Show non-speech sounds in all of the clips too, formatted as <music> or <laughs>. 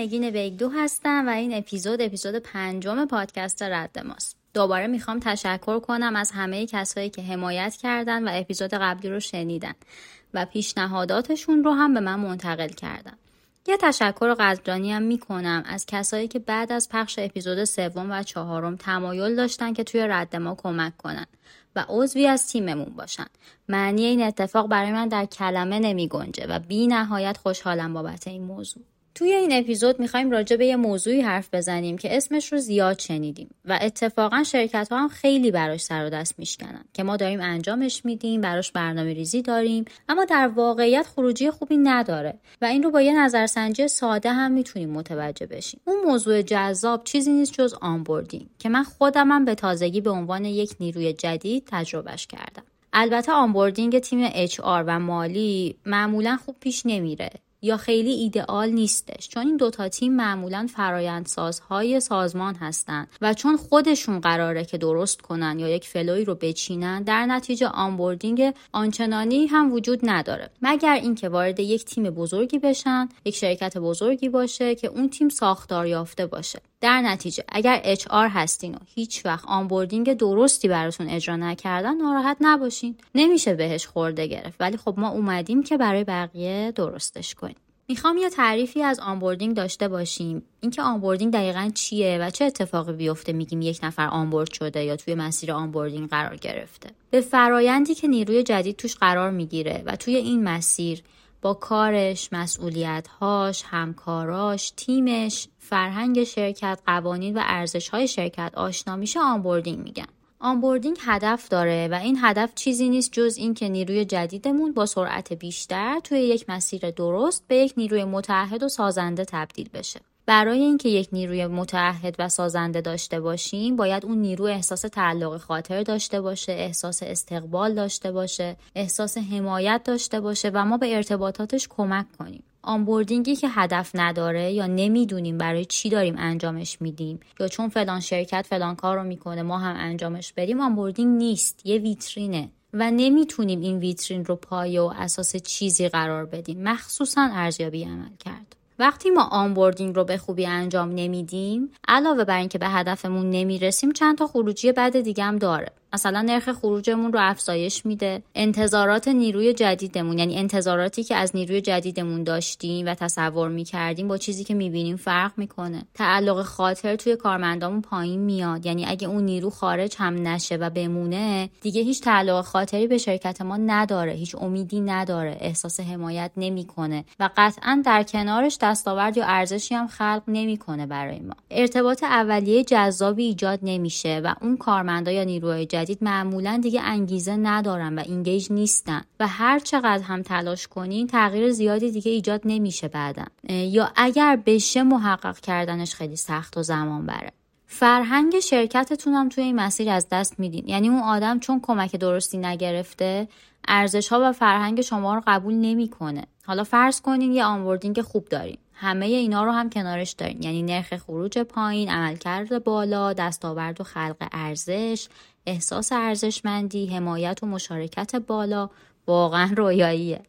نگین بیگدو هستم و این اپیزود اپیزود پنجم پادکست رد ماست. دوباره می‌خوام تشکر کنم از همه کسایی که حمایت کردن و اپیزود قبلی رو شنیدن و پیشنهاداتشون رو هم به من منتقل کردن. یه تشکر قدردانی هم می‌کنم از کسایی که بعد از پخش اپیزود سوم و چهارم تمایل داشتن که توی رد ما کمک کنن و عضوی از تیممون باشن. معنی این اتفاق برای من در کلمه نمی گنجه و بی نهایت خوشحالم بابت این موضوع. توی این اپیزود می‌خوایم راجع به یه موضوعی حرف بزنیم که اسمش رو زیاد شنیدیم و اتفاقا شرکت ها هم خیلی براش سر و دست میشکنن که ما داریم انجامش میدیم براش برنامه ریزی داریم اما در واقعیت خروجی خوبی نداره و این رو با یه نظرسنجی ساده هم می‌تونیم متوجه بشیم. اون موضوع جذاب چیزی نیست جز onboarding که من خودمم به تازگی به عنوان یک نیروی جدید تجربه‌ش کردم. البته onboarding تیم HR و مالی معمولا خوب پیش نمیره. یا خیلی ایدئال نیستش. چون این دوتا تیم معمولا فرایندسازهای سازمان هستند و چون خودشون قراره که درست کنن یا یک flow ی رو بچینن در نتیجه onboarding آنچنانی هم وجود نداره. مگر اینکه وارد یک تیم بزرگی بشن یک شرکت بزرگی باشه که اون تیم ساختار یافته باشه. در نتیجه اگر HR هستین و هیچ وقت onboarding درستی براتون اجرا نکردن ناراحت نباشین. نمیشه بهش خرده گرفت. ولی خب ما اومدیم که برای بقیه درستش کنیم. می‌خوام یه تعریفی از onboarding داشته باشیم اینکه onboarding دقیقا چیه و چه اتفاقی بیفته میگیم یک نفر onboard شده یا توی مسیر onboarding قرار گرفته به فرایندی که نیروی جدید توش قرار می‌گیره و توی این مسیر با کارش، مسئولیتهاش، همکاراش، تیمش، فرهنگ شرکت، قوانین و ارزشهای شرکت آشنا میشه onboarding میگن. onboarding هدف داره و این هدف چیزی نیست جز این که نیروی جدیدمون با سرعت بیشتر توی یک مسیر درست به یک نیروی متحد و سازنده تبدیل بشه. برای اینکه یک نیروی متعهد و سازنده داشته باشیم باید اون نیرو احساس تعلق خاطر داشته باشه احساس استقبال داشته باشه احساس حمایت داشته باشه و ما به ارتباطاتش کمک کنیم onboarding ی که هدف نداره یا نمی‌دونیم برای چی داریم انجامش میدیم یا چون فلان شرکت فلان کار رو می‌کنه ما هم انجامش بدیم onboarding نیست یه ویترینه و نمی‌تونیم این ویترین رو پایه و اساس چیزی قرار بدیم مخصوصا ارزیابی عملکرد وقتی ما onboarding رو به خوبی انجام نمیدیم علاوه بر اینکه به هدفمون نمی‌رسیم چند تا خروجی بد دیگه هم داره. مثلا نرخ خروجمون رو افزایش میده. انتظارات نیروی جدیدمون یعنی انتظاراتی که از نیروی جدیدمون داشتیم و تصور می‌کردیم با چیزی که می‌بینیم فرق می‌کنه. تعلق خاطر توی کارمندامون پایین میاد. یعنی اگه اون نیرو خارج هم نشه و بمونه دیگه هیچ تعلق خاطری به شرکت ما نداره. هیچ امیدی نداره. احساس حمایت نمی‌کنه. و قطعا در کنارش دستاورد یا ارزشی هم خلق نمی‌کنه برای ما. ارتباط اولیه جذابی ایجاد نمیشه و اون کارمندا یا جدید معمولا دیگه انگیزه ندارن و engage نیستن و هر چقدر هم تلاش کنین تغییر زیادی دیگه ایجاد نمیشه بعدا. یا اگر بشه محقق کردنش خیلی سخت و زمان بره. فرهنگ شرکتتون هم توی این مسیر از دست میدین. یعنی اون آدم چون کمک درستی نگرفته ارزش ها و فرهنگ شما رو قبول نمی‌کنه. حالا فرض کنین یه onboarding خوب دارین. همه اینا رو هم کنارش دارین. یعنی نرخ خروج پایین عملکرد بالا دستاورد و خلق ارزش احساس ارزشمندی حمایت و مشارکت بالا واقعا رویاییه.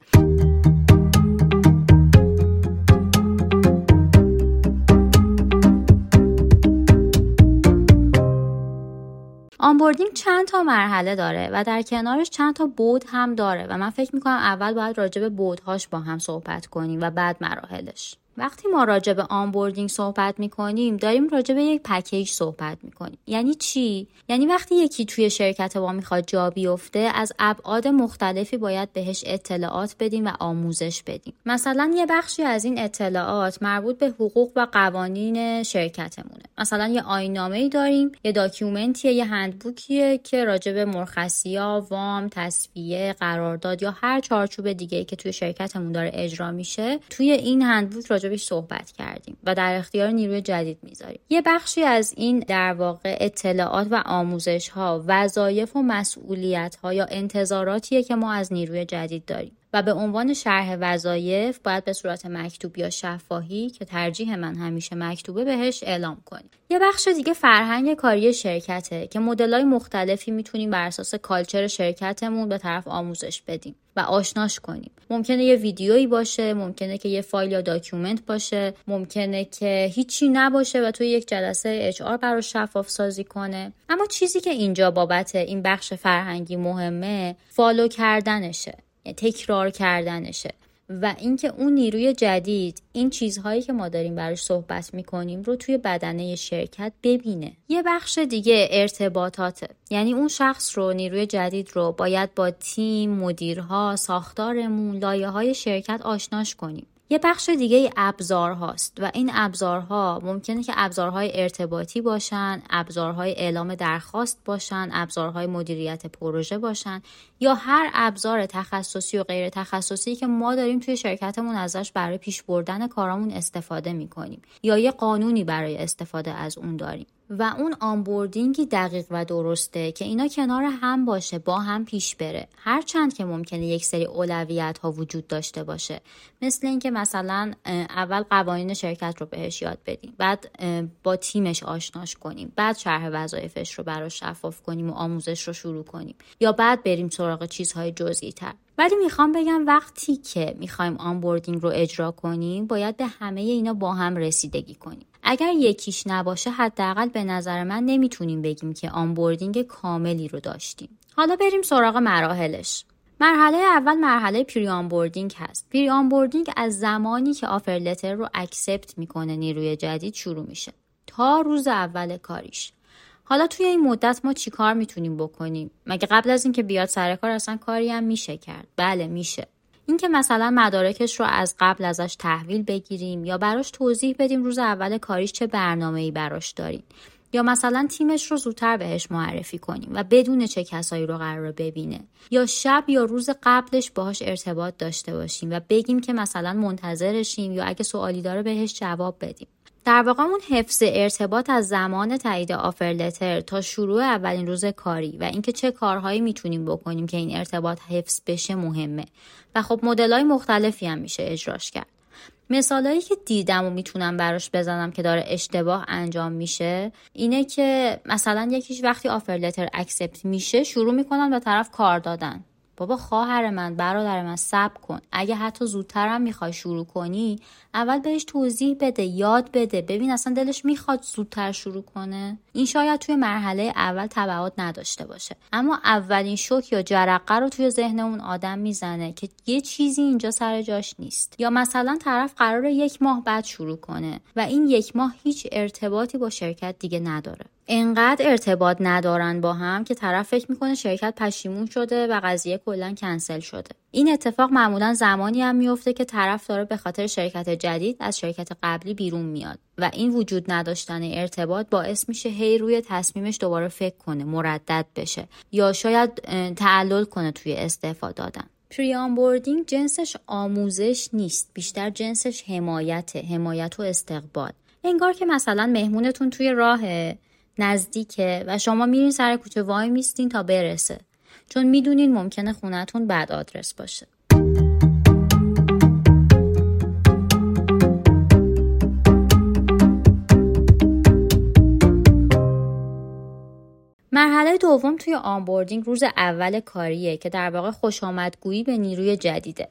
onboarding چند تا مرحله داره و در کنارش چند تا بعد هم داره و من فکر می‌کنم اول باید راجع به بعدهاش با هم صحبت کنیم و بعد مراحلش. وقتی ما راجع به onboarding صحبت می‌کنیم داریم راجع به یک package صحبت می‌کنیم. یعنی چی؟ یعنی وقتی یکی توی شرکت ما می‌خواد جا بیفته از ابعاد مختلفی باید بهش اطلاعات بدیم و آموزش بدیم. مثلا یه بخشی از این اطلاعات مربوط به حقوق و قوانین شرکتمونه. مثلا یه آینامه ای داریم یه داکیومنتیه یه هندبوکیه که راجع به مرخصیا وام تصفیه قرارداد یا هر چارچوب دیگه که توی شرکتمون داره اجرا میشه توی این هندبوک راجبش صحبت کردیم و در اختیار نیروی جدید می‌ذاریم. یه بخشی از این در واقع اطلاعات و آموزش ها وظایف و مسئولیت ها یا انتظاراتیه که ما از نیروی جدید داریم. و به عنوان شرح وظایف باید به صورت مکتوب یا شفاهی که ترجیح من همیشه مکتوبه بهش اعلام کنیم. یه بخش دیگه فرهنگ کاری شرکته که مدلای مختلفی می‌تونیم بر اساس کالچر شرکتمون به طرف آموزش بدیم و آشناش کنیم. ممکنه یه ویدیویی باشه ممکنه که یه فایل یا document باشه ممکنه که هیچی نباشه و توی یک جلسه HR شفاف سازی کنه. اما چیزی که اینجا بابت این بخش فرهنگی مهمه follow کردنشه. تکرار کردنشه. و اینکه اون نیروی جدید این چیزهایی که ما داریم براش صحبت می‌کنیم رو توی بدنه شرکت ببینه. یه بخش دیگه ارتباطاته یعنی اون شخص رو نیروی جدید رو باید با تیم مدیرها ساختارمون لایه شرکت آشناش کنیم. یه بخش دیگه ابزار هاست و این ابزارها ممکنه که ابزارهای ارتباطی باشن، ابزارهای اعلام درخواست باشن، ابزارهای مدیریت پروژه باشن یا هر ابزار تخصصی و غیر تخصصی که ما داریم توی شرکتمون ازش برای پیش بردن کارامون استفاده می‌کنیم یا یه قانونی برای استفاده از اون داریم. و اون آنبوردینگی دقیق و درسته که اینا کنار هم باشه با هم پیش بره. هرچند که ممکنه یک سری اولویت ها وجود داشته باشه. مثل اینکه مثلا اول قوانین شرکت رو بهش یاد بدیم. بعد با تیمش آشناش کنیم. بعد شرح وظایفش رو براش شفاف کنیم و آموزش رو شروع کنیم. یا بعد بریم سراغ چیزهای جزئی تر ولی می‌خوام بگم وقتی که می‌خوایم onboarding رو اجرا کنیم باید به همه اینا با هم رسیدگی کنیم. اگر یکیش نباشه حداقل به نظر من نمی‌تونیم بگیم که onboarding کاملی رو داشتیم. حالا بریم سراغ مراحلش. مرحله اول مرحله pre-onboarding هست. pre-onboarding از زمانی که offer letter رو accept می‌کنه نیروی جدید شروع میشه. تا روز اول کاریش. حالا توی این مدت ما چیکار می‌تونیم بکنیم؟ مگه قبل از اینکه بیاد سر کار اصلا کاری هم میشه کرد؟ بله میشه. اینکه مثلا مدارکش رو از قبل ازش تحویل بگیریم یا براش توضیح بدیم روز اول کاریش چه برنامه ای براش داریم یا مثلا تیمش رو زودتر بهش معرفی کنیم و بدونه چه کسایی رو قراره ببینه. یا شب یا روز قبلش باهاش ارتباط داشته باشیم و بگیم که مثلا منتظرشیم یا اگه سوالی داره بهش جواب بدیم. در واقع اون حفظ ارتباط از زمان تایید آفر لتر تا شروع اولین روز کاری و اینکه چه کارهایی می‌تونیم بکنیم که این ارتباط حفظ بشه مهمه. و خب مدلای مختلفی هم میشه اجراش کرد. مثالایی که دیدم و می‌تونم براش بزنم که داره اشتباه انجام میشه اینه که مثلا یکیش وقتی آفر لتر اکسپت میشه شروع می‌کنن به طرف کار دادن. بابا خواهر من برادر من صبر کن. اگه حتی زودترم می‌خوای شروع کنی اول بهش توضیح بده یاد بده. ببین اصلا دلش می‌خواد زودتر شروع کنه. این شاید توی مرحله اول تبعات نداشته باشه. اما اولین شوک یا جرقه رو توی ذهن اون آدم می‌زنه که یه چیزی اینجا سر جاش نیست. یا مثلا طرف قرار یک ماه بعد شروع کنه و این یک ماه هیچ ارتباطی با شرکت دیگه نداره. انقدر ارتباط ندارن با هم که طرف فکر می‌کنه شرکت پشیمون شده و قضیه کلا کنسل شده. این اتفاق معمولا زمانی هم میفته که طرف داره به خاطر شرکت جدید از شرکت قبلی بیرون میاد و این وجود نداشتن ارتباط باعث میشه هی روی تصمیمش دوباره فکر کنه مردد بشه یا شاید تعلل کنه توی استعفا دادن. پری آنبوردینگ جنسش آموزش نیست بیشتر جنسش حمایت حمایت و استقبال. انگار که مثلا مهمونتون توی راه نزدیکه و شما میرین سر کوچه وای میستین تا برسه. چون می‌دونین ممکنه خونتون بد آدرس باشه. مرحله دوم توی onboarding روز اول کاریه که در واقع خوش آمدگویی به نیروی جدیده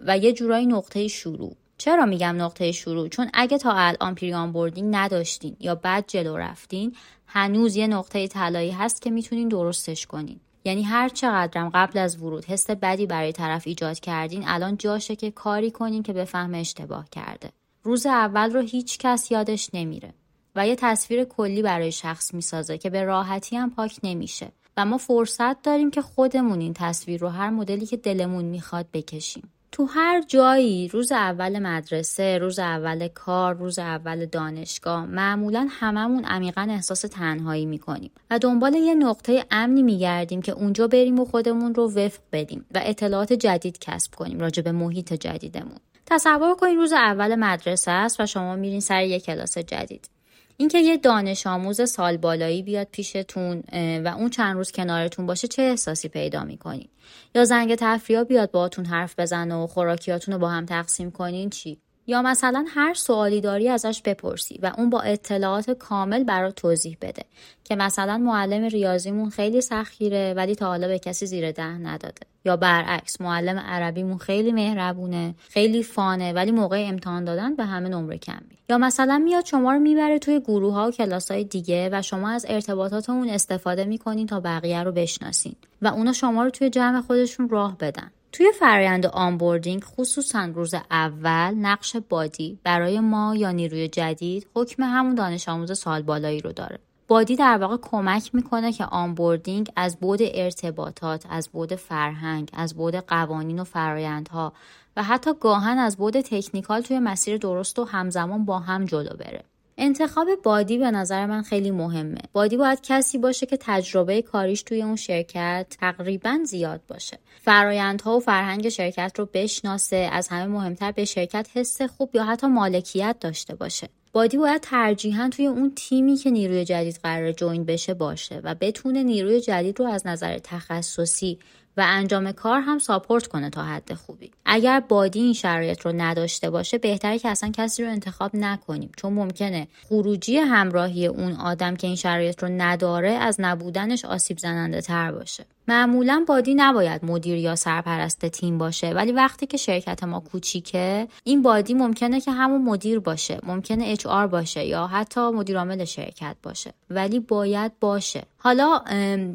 و یه جورایی نقطه شروع. چرا میگم نقطه شروع؟ چون اگه تا الان pre-onboarding نداشتین یا بد جلو رفتین هنوز یه نقطه طلایی هست که می‌تونین درستش کنین. یعنی هر چقدرم قبل از ورود حس بدی برای طرف ایجاد کردین الان جاشه که کاری کنین که بفهمه اشتباه کرده. روز اول رو هیچ کس یادش نمیره و یه تصویر کلی برای شخص می‌سازه که به راحتی هم پاک نمیشه. و ما فرصت داریم که خودمون این تصویر رو هر مدلی که دلمون می‌خواد بکشیم. تو هر جایی روز اول مدرسه، روز اول کار، روز اول دانشگاه معمولا هممون عمیقا احساس تنهایی می‌کنیم و دنبال یه نقطه امنی میگردیم که اونجا بریم و خودمون رو وفق بدیم و اطلاعات جدید کسب کنیم راجع به محیط جدیدمون. تصور کنید روز اول مدرسه است و شما میرین سر یک کلاس جدید. اینکه یه دانش آموز سال بالایی بیاد پیشتون و اون چند روز کنارتون باشه چه احساسی پیدا می‌کنین؟ یا زنگ تفریح بیاد باهاتون حرف بزنه و خوراکیاتون رو با هم تقسیم کنین چی؟ یا مثلا هر سوالی داری ازش بپرسی و اون با اطلاعات کامل برات توضیح بده. که مثلا معلم ریاضیمون خیلی سخیره ولی تا حالا به کسی زیر ده نداده. یا برعکس معلم عربیمون خیلی مهربونه خیلی فانه ولی موقع امتحان دادن به همه نمره کم یا مثلا میاد شما رو می‌بره توی گروه ها و کلاس های دیگه و شما از ارتباطات اون استفاده می‌کنین تا بقیه رو بشناسین. و اونا شما رو توی جمع خودشون راه بدن. توی فرایند onboarding خصوصا روز اول نقش buddy برای ما یا نیروی جدید حکم همون دانش آموز سال بالایی رو داره. buddy در واقع کمک می‌کنه که onboarding از بعد ارتباطات از بعد فرهنگ از بعد قوانین و فرایندها و حتی گاهن از بود تکنیکال توی مسیر درست و همزمان با هم جلو بره. انتخاب بادی به نظر من خیلی مهمه. بادی باید کسی باشه که تجربه کاریش توی اون شرکت تقریبا زیاد باشه. فرایندها و فرهنگ شرکت رو بشناسه از همه مهمتر به شرکت حس خوب یا حتی مالکیت داشته باشه. بادی باید ترجیحاً توی اون تیمی که نیروی جدید قرار جوین بشه باشه و بتونه نیروی جدید رو از نظر تخصصی و انجام کار هم ساپورت کنه تا حد خوبی. اگر بادی این شرایط رو نداشته باشه بهتره که اصلا کسی رو انتخاب نکنیم. چون ممکنه خروجی همراهی اون آدم که این شرایط رو نداره از نبودنش آسیب زننده تر باشه. معمولا بادی نباید مدیر یا سرپرست تیم باشه ولی وقتی که شرکت ما کوچیکه این بادی ممکنه که همون مدیر باشه ممکنه اچ آر باشه یا حتی مدیر عامل شرکت باشه ولی باید باشه. حالا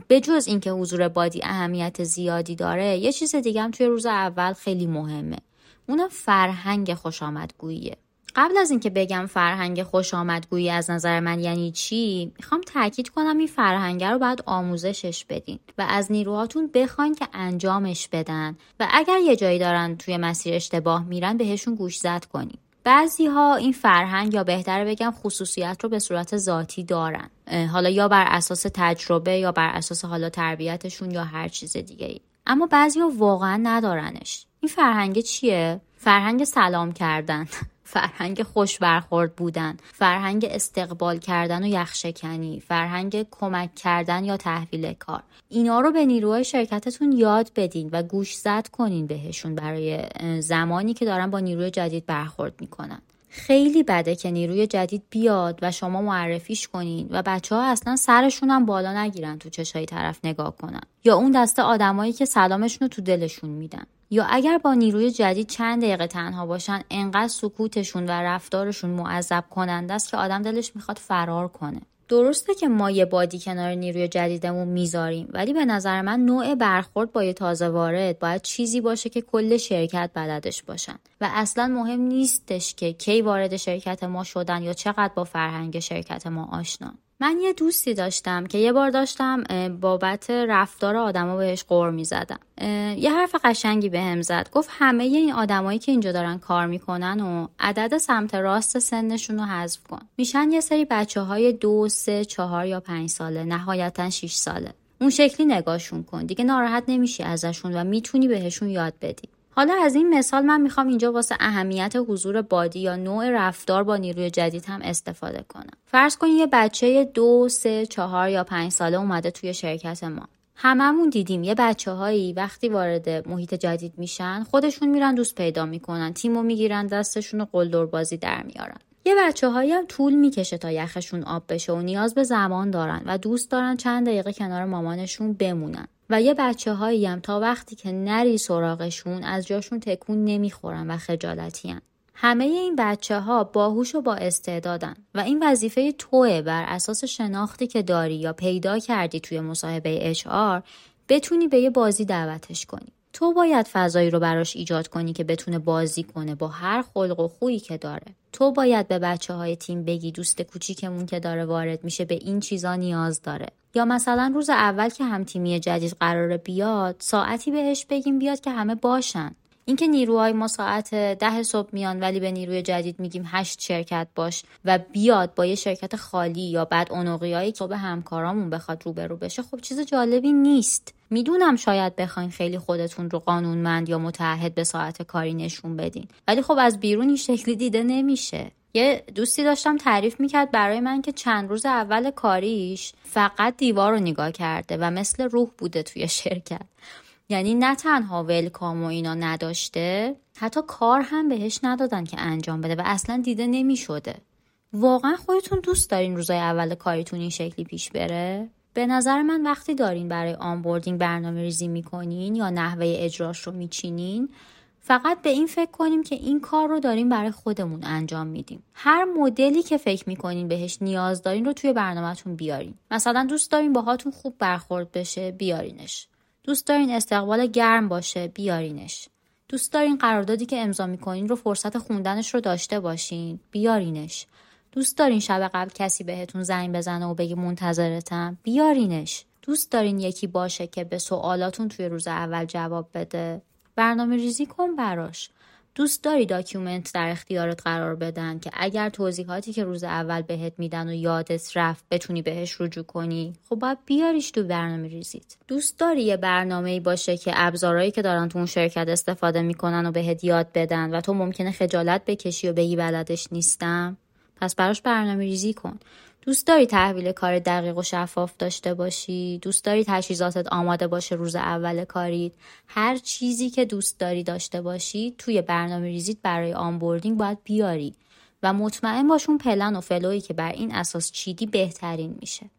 به جز اینکه حضور بادی اهمیت زیادی داره یه چیز دیگه هم توی روز اول خیلی مهمه. اونم فرهنگ خوش آمدگوییه قبل از اینکه بگم فرهنگ خوش آمدگویی از نظر من یعنی چی می‌خوام تاکید کنم این فرهنگ رو باید آموزشش بدین و از نیروهاتون بخواین که انجامش بدن و اگر یه جایی دارن توی مسیر اشتباه میرن بهشون گوش زد کنین. بعضی ها این فرهنگ یا بهتره بگم خصوصیت رو به صورت ذاتی دارن. حالا یا بر اساس تجربه یا بر اساس حالا تربیتشون یا هر چیز دیگه ای اما بعضی ها واقعا ندارنش. این فرهنگ چیه؟ فرهنگ سلام کردن. <laughs> فرهنگ خوش برخورد بودن فرهنگ استقبال کردن و یخشکنی فرهنگ کمک کردن یا تحویل کار. اینا رو به نیروهای شرکتتون یاد بدین و گوش زد کنین بهشون برای زمانی که دارن با نیروی جدید برخورد می‌کنن. خیلی بده که نیروی جدید بیاد و شما معرفیش کنین و بچه ها اصلا سرشون هم بالا نگیرن تو چشای طرف نگاه کنن. یا اون دسته آدمایی که سلامشون رو تو دلشون میدن. یا اگر با نیروی جدید چند دقیقه تنها باشن انقدر سکوتشون و رفتارشون معذب کننده است که آدم دلش می‌خواد فرار کنه. درسته که ما یه بادی کنار نیروی جدیدمون می‌ذاریم ولی به نظر من نوع برخورد با یه تازه وارد باید چیزی باشه که کل شرکت بلدش باشن. و اصلا مهم نیستش که کی وارد شرکت ما شدن یا چقدر با فرهنگ شرکت ما آشنا. من یه دوستی داشتم که یه بار داشتم بابت رفتار آدما بهش قور می‌زدم. یه حرف قشنگی به هم زد. گفت همه این آدمایی که اینجا دارن کار می‌کنن و عدد سمت راست سنشون رو حذف کن. میشن یه سری بچه های دو سه چهار یا پنج ساله نهایتا شیش ساله. اون شکلی نگاهشون کن. دیگه ناراحت نمیشی ازشون و می‌تونی بهشون یاد بدی. حالا از این مثال من می‌خوام اینجا واسه اهمیت حضور بادی یا نوع رفتار با نیروی جدید هم استفاده کنم. فرض کنید یه بچه دو سه چهار یا پنج ساله اومده توی شرکت ما. هممون دیدیم یه بچه هایی وقتی وارد محیط جدید میشن خودشون میرن دوست پیدا می‌کنن تیمو می‌گیرن دستشون و قلدر بازی در میارن. یه بچه هایی هم طول می‌کشه تا یخشون آب بشه و نیاز به زمان دارن و دوست دارن چند دقیقه کنار مامانشون بمونن. و یه بچه هایی هم تا وقتی که نری سراغشون از جاشون تکون نمی‌خورن و خجالتی همه این بچه ها باهوش و با استعدادن و این وظیفه توه بر اساس شناختی که داری یا پیدا کردی توی مصاحبه HR بتونی به یه بازی دعوتش کنی. تو باید فضایی رو براش ایجاد کنی که بتونه بازی کنه با هر خلق و خویی که داره. تو باید به بچه های تیم بگی دوست کوچیکمون که داره وارد میشه به این چیزا نیاز داره. یا مثلا روز اول که هم تیمی جدید قراره بیاد ساعتی بهش بگیم بیاد که همه باشن. اینکه نیروهای ما ساعت ده صبح میان ولی به نیروی جدید میگیم هشت شرکت باش و بیاد با یه شرکت خالی یا بعد اونوقیایی صبح همکارامون بخواد روبرو بشه خب چیز جالبی نیست. می‌دونم شاید بخواین خیلی خودتون رو قانونمند یا متعهد به ساعت کاری نشون بدین. ولی خب از بیرون این شکلی دیده نمیشه. یه دوستی داشتم تعریف می‌کرد برای من که چند روز اول کاریش فقط دیوار رو نگاه کرده و مثل روح بوده توی شرکت. یعنی نه تنها welcome و اینا نداشته حتی کار هم بهش ندادن که انجام بده و اصلا دیده نمی‌شده. واقعا خودتون دوست دارین روزای اول کاریتون این شکلی پیش بره؟ به نظر من وقتی دارین برای onboarding برنامه ریزی می‌کنین یا نحوه اجراش رو میچینین فقط به این فکر کنیم که این کار رو داریم برای خودمون انجام میدیم. هر مدلی که فکر می‌کنین بهش نیاز دارین رو توی برنامهتون بیارین. مثلا دوست دارین باهاتون خوب برخورد بشه بیارینش. دوست دارین استقبال گرم باشه بیارینش. دوست دارین قراردادی که امضا می‌کنین رو فرصت خوندنش رو داشته باشین بیارینش. دوست دارین شب قبل کسی بهتون زنگ بزنه و بگه منتظرتم بیارینش. دوست دارین یکی باشه که به سوالاتون توی روز اول جواب بده. برنامه ریزی کن براش. دوست داری document در اختیارت قرار بدن که اگر توضیحاتی که روز اول بهت میدن و یادت رفت بتونی بهش رجوع کنی خب باید بیاریش تو برنامه ریزیت دوست داری یه برنامه ای باشه که ابزارهایی که دارن تو اون شرکت استفاده می‌کنن و بهت یاد بدن و تو ممکنه خجالت بکشی و بگی بلدش نیستم؟ پس براش برنامه ریزی کن. دوست داری تحویل کار دقیق و شفاف داشته باشی؟ دوست داری تجهیزاتت آماده باشه روز اول کاریت؟ هر چیزی که دوست داری داشته باشی توی برنامه ریزیت برای onboarding باید بیاری و مطمئن باش اون پلن و flow یی که بر این اساس چیدی بهترین میشه.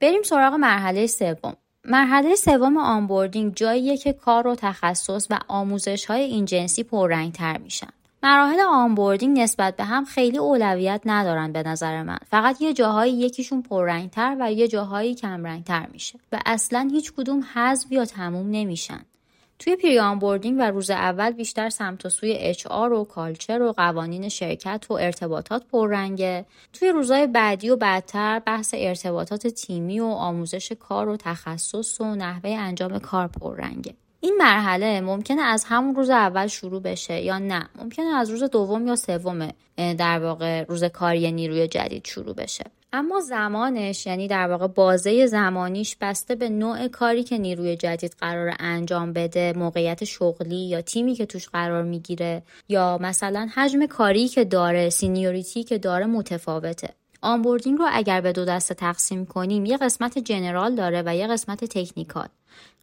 بریم سراغ مرحله سوم. مرحله سوم onboarding جاییه که کار و تخصص و آموزش های این جنسی پررنگتر میشن. مراحل onboarding نسبت به هم خیلی اولویت ندارن به نظر من فقط یه جاهایی یکیشون پررنگتر و یه جاهایی کمرنگتر میشه و اصلا هیچ کدوم حذف یا تموم نمیشن توی pre-onboarding و روز اول بیشتر سمت و سوی HR و culture و قوانین شرکت و ارتباطات پررنگه. توی روزهای بعدی و بعدتر بحث ارتباطات تیمی و آموزش کار و تخصص و نحوه انجام کار پررنگه. این مرحله ممکنه از همون روز اول شروع بشه یا نه؟ ممکنه از روز دوم یا سوم در واقع روز کاری نیروی جدید شروع بشه. اما زمانش یعنی در واقع بازه زمانیش بسته به نوع کاری که نیروی جدید قرار انجام بده موقعیت شغلی یا تیمی که توش قرار می‌گیره یا مثلا حجم کاری که داره seniority که داره متفاوته. onboarding رو اگر به دو دسته تقسیم کنیم یه قسمت general داره و یه قسمت technical.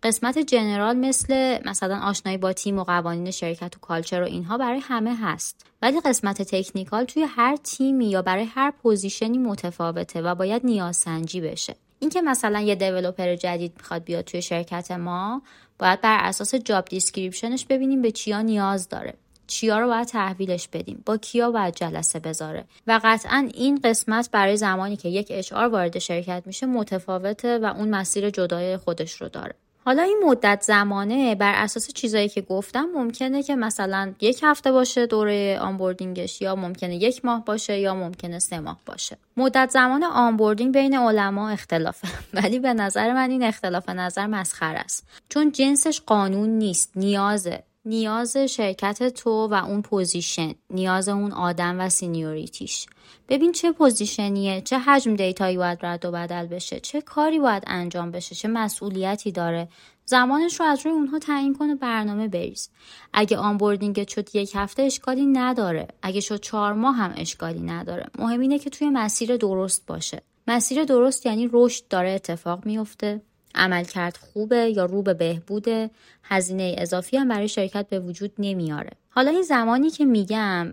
قسمت general مثل مثلا آشنایی با تیم و قوانین شرکت و culture و اینها برای همه هست. ولی قسمت technical توی هر تیمی یا برای هر position ی متفاوته و باید نیازسنجی بشه. اینکه مثلا یه developer جدید می‌خواد بیاد توی شرکت ما باید بر اساس job description ش ببینیم به چیا نیاز داره. چیا رو باید تحویلش بدیم با کیا باید جلسه بذاره. و قطعا این قسمت برای زمانی که یک HR وارد شرکت میشه متفاوته و اون مسیر جدای خودش رو داره. حالا این مدت زمانه بر اساس چیزایی که گفتم ممکنه که مثلا یک هفته باشه دوره onboarding ش یا ممکنه یک ماه باشه یا ممکنه سه ماه باشه. مدت زمان onboarding بین علما اختلافه <laughs> ولی به نظر من این اختلاف نظر مسخره است. چون جنسش قانون نیست نیازه. نیاز شرکت تو و اون position نیاز اون آدم و seniority ش. ببین چه position یه چه حجم data یی باید رد و بدل بشه چه کاری باید انجام بشه چه مسئولیتی داره. زمانش رو از روی اونها تعیین کن و برنامه بریز. اگه onboarding شد یک هفته اشکالی نداره. اگه شد چهار ماه هم اشکالی نداره. مهم اینه که توی مسیر درست باشه. مسیر درست یعنی رشد داره اتفاق میفته. عملکرد خوبه یا رو به بهبوده هزینه اضافی هم برای شرکت به وجود نمیاره. حالا این زمانی که میگم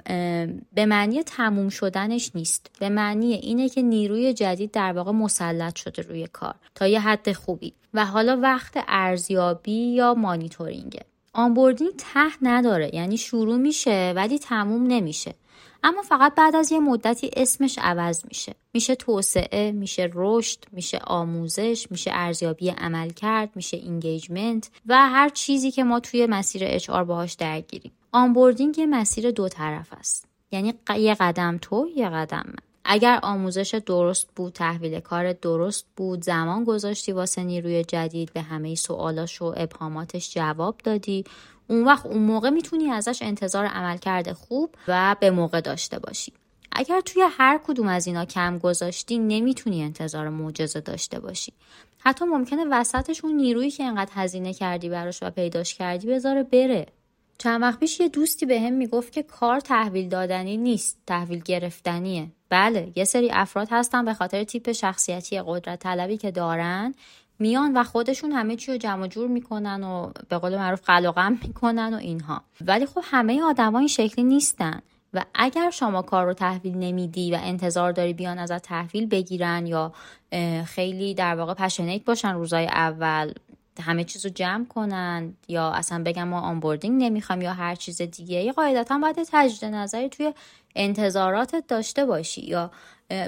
به معنی تموم شدنش نیست. به معنی اینه که نیروی جدید در واقع مسلط شده روی کار تا یه حد خوبی. و حالا وقت ارزیابی یا monitoring ه. onboarding ته نداره یعنی شروع میشه ولی تموم نمیشه. اما فقط بعد از یه مدتی اسمش عوض میشه. میشه توسعه میشه رشد میشه آموزش میشه ارزیابی عملکرد میشه engagement و هر چیزی که ما توی مسیر HR باهاش درگیریم. onboarding یه مسیر دو طرفه است. یعنی یه قدم تو یه قدم من. اگر آموزش درست بود تحویل کار درست بود زمان گذاشتی واسه نیروی جدید به همه سوالاش و ابهاماتش جواب دادی اون وقت اون موقع می‌تونی ازش انتظار عمل کرده خوب و به موقع داشته باشی. اگر توی هر کدوم از اینا کم گذاشتی نمی‌تونی انتظار معجزه داشته باشی. حتی ممکنه وسطش اون نیرویی که انقدر هزینه کردی براش و پیداش کردی بذاره بره. چند وقت پیش یه دوستی به هم می‌گفت که کار تحویل دادنی نیست تحویل گرفتنیه. بله یه سری افراد هستن به خاطر تیپ شخصیتی قدرت طلبی که دارن میان و خودشون همه چی رو جمع جور می‌کنن و به قول معروف قلقم می‌کنن و اینها. ولی خب همه آدما این شکلی نیستن. و اگر شما کار رو تحویل نمیدی و انتظار داری بیان ازت تحویل بگیرن یا خیلی در واقع passionate باشن روزای اول همه چیز رو جمع کنن یا اصلا بگم ما onboarding نمی‌خوام یا هر چیز دیگه قاعدتا باید تجدید نظری توی انتظاراتت داشته باشی یا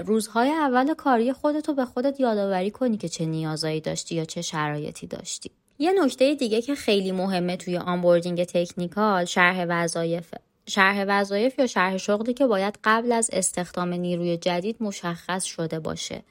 روزهای اول کاری خودتو به خودت یادآوری کنی که چه نیازایی داشتی یا چه شرایطی داشتی. یه نکته دیگه که خیلی مهمه توی onboarding technical شرح وظایف شرح وظایف یا شرح شغلی که باید قبل از استخدام نیروی جدید مشخص شده باشه.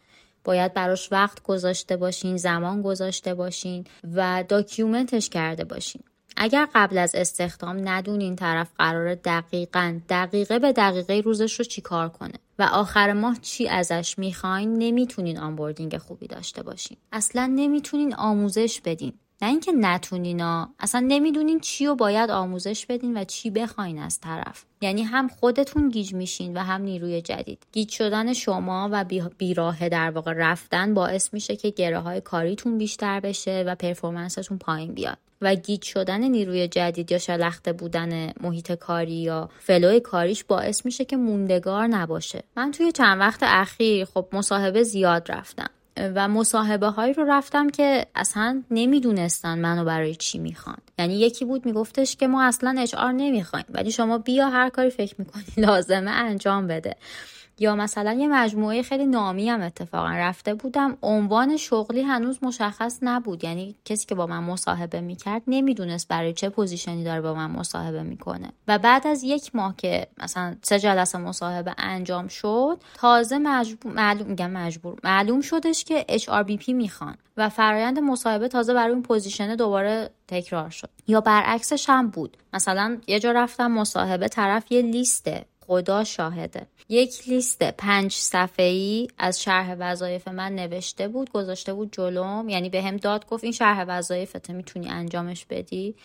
باید براش وقت گذاشته باشین زمان گذاشته باشین و document ش کرده باشین. اگر قبل از استخدام ندونین طرف قراره دقیقا دقیقه به دقیقه روزش رو چیکار کنه و آخر ماه چی ازش می‌خواین نمی‌تونین onboarding خوبی داشته باشین. اصلا نمی‌تونین آموزش بدین. نه اینکه نتونینا اصلا نمی‌دونین چی رو باید آموزش بدین و چی بخواین از طرف. یعنی هم خودتون گیج میشین و هم نیروی جدید. گیج شدن شما و بیراه در واقع رفتن باعث میشه که گره های کاریتون بیشتر بشه و performance تون پایین بیاد. و گیج شدن نیروی جدید یا شلخته بودن محیط کاری یا flow ی کاریش باعث میشه که موندگار نباشه. من توی چند وقت اخیر خب مصاحبه زیاد رفتم و مصاحبه هایی رو رفتم که اصلا نمی‌دونستن منو برای چی می‌خوان. یعنی یکی بود میگفتش که ما اصلا HR نمی‌خوایم ولی شما بیا هر کاری فکر می‌کنی <laughs> لازمه انجام بده. یا مثلا یه مجموعه خیلی نامی هم اتفاقا رفته بودم عنوان شغلی هنوز مشخص نبود. یعنی کسی که با من مصاحبه می‌کرد نمی‌دونست برای چه position ی داره با من مصاحبه می‌کنه. و بعد از یک ماه که مثلا سه جلسه مصاحبه انجام شد تازه مجبور معلوم میگم مجبور معلوم شدش که HRBP می‌خوان و فرایند مصاحبه تازه برای اون position دوباره تکرار شد. یا برعکسش هم بود. مثلا یه جا رفتم مصاحبه طرف یه لیسته. خدا شاهده. یک لیست پنج صفحه‌ای از شرح وظایف من نوشته بود گذاشته بود جلوم. یعنی بهم داد گفت این شرح وظایفت می‌تونی انجامش بدی.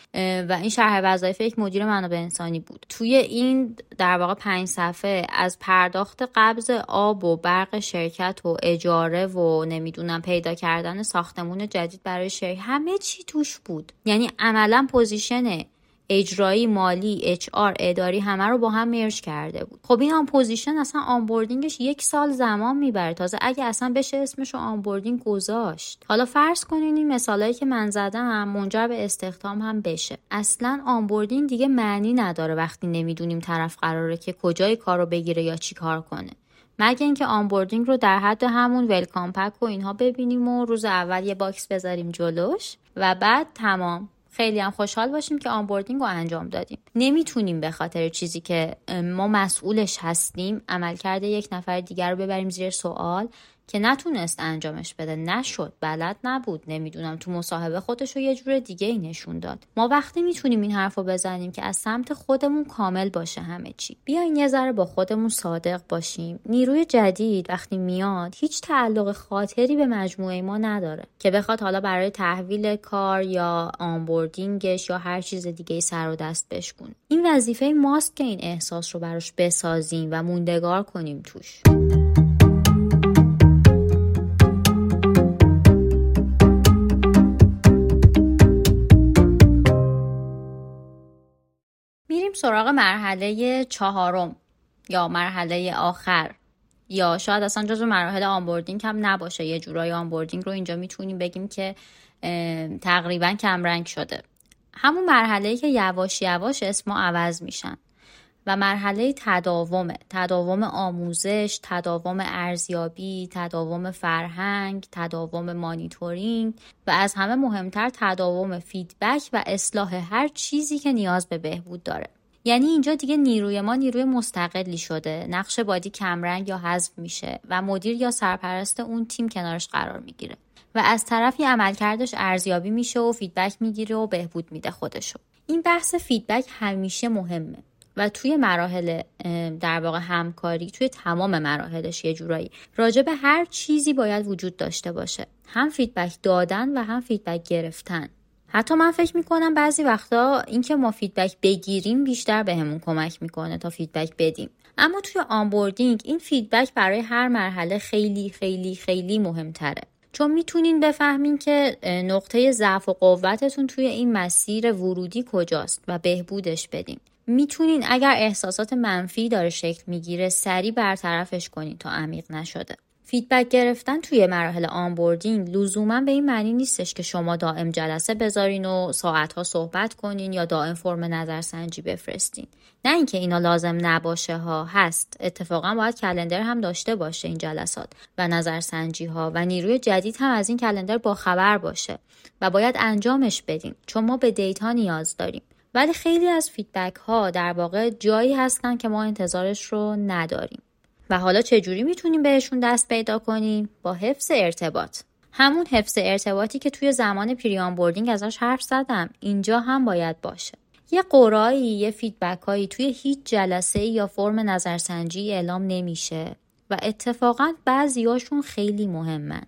و این شرح وظایف یک مدیر منابع انسانی بود. توی این در واقع پنج صفحه از پرداخت قبض آب و برق شرکت و اجاره و نمی‌دونم پیدا کردن ساختمون جدید برای شرکت همه چی توش بود. یعنی عملا position اجرایی مالی HR اداری همه رو با هم merge کرده بود. خب این آن position اصلا onboarding ش یک سال زمان می‌بره. تازه اگه اصلا بشه اسمش رو onboarding گذاشت. حالا فرض کنین این مثالایی که من زدم منجر به استخدام هم بشه. اصلا onboarding دیگه معنی نداره وقتی نمی‌دونیم طرف قراره که کجای کار رو بگیره یا چی کار کنه. مگه اینکه onboarding رو در حد همون welcome pack و اینها ببینیم و روز اول یه box بذاریم جلوش و بعد تمام. خیلی هم خوشحال باشیم که onboarding رو انجام دادیم. نمی‌تونیم به خاطر چیزی که ما مسئولش هستیم عملکرد یک نفر دیگر رو ببریم زیر سوال. که نتونست انجامش بده. نشد. بلد نبود. نمی‌دونم. تو مصاحبه خودش رو یه جور دیگه ای نشون داد. ما وقتی می‌تونیم این حرف رو بزنیم که از سمت خودمون کامل باشه همه چی. بیاین یه ذره با خودمون صادق باشیم. نیروی جدید وقتی میاد هیچ تعلق خاطری به مجموعه ما نداره که بخواد حالا برای تحویل کار یا onboarding ش یا هر چیز دیگه سر و دست بشکنه این وظیفه ماست که این احساس رو براش بسازیم و موندگار کنیم توش. سراغ مرحله چهارم یا مرحله آخر. یا شاید اصلا جزو مراحل onboarding هم نباشه. یه جورای onboarding رو اینجا می‌تونیم بگیم که تقریبا کمرنگ شده. همون مرحله که یواش یواش اسما عوض میشن. و مرحله تداومه. تداوم آموزش تداوم ارزیابی تداوم فرهنگ تداوم مانیتورینگ و از همه مهمتر تداوم feedback و اصلاح هر چیزی که نیاز به بهبود داره. یعنی اینجا دیگه نیروی ما نیروی مستقلی شده. نقش buddy کمرنگ یا حذف میشه و مدیر یا سرپرست اون تیم کنارش قرار می‌گیره. و از طرفی عملکردش ارزیابی میشه و feedback می‌گیره و بهبود میده خودشو. این بحث feedback همیشه مهمه و توی مراحل در واقع همکاری توی تمام مراحلش یه جورایی راجع به هر چیزی باید وجود داشته باشه. هم feedback دادن و هم feedback گرفتن. حتی من فکر می‌کنم بعضی وقتا اینکه ما feedback بگیریم بیشتر بهمون به کمک می‌کنه تا feedback بدیم. اما توی onboarding این feedback برای هر مرحله خیلی خیلی خیلی مهمتره. چون می‌تونین بفهمین که نقطه ضعف و قوتتون توی این مسیر ورودی کجاست و بهبودش بدین. می‌تونین اگر احساسات منفی داره شکل می‌گیره سریع برطرفش کنین تا عمیق نشده. feedback گرفتن توی مراحل onboarding لزوما به این معنی نیستش که شما دائم جلسه بذارین و ساعتها صحبت کنین یا دائم فرم نظرسنجی بفرستین. نه اینکه اینا لازم نباشه ها هست. اتفاقا باید calendar هم داشته باشه این جلسات و نظرسنجی ها و نیروی جدید هم از این calendar با خبر باشه و باید انجامش بدیم چون ما به data نیاز داریم. ولی خیلی از feedback ها در واقع جایی هستن که ما انتظارش رو نداریم. و حالا چجوری می‌تونیم بهشون دست پیدا کنیم؟ با حفظ ارتباط. همون حفظ ارتباطی که توی زمان pre-onboarding ازش حرف زدم. اینجا هم باید باشه. یه جورایی یه feedback هایی توی هیچ جلسه یا فرم نظرسنجی اعلام نمیشه و اتفاقا بعضیاشون خیلی مهمن.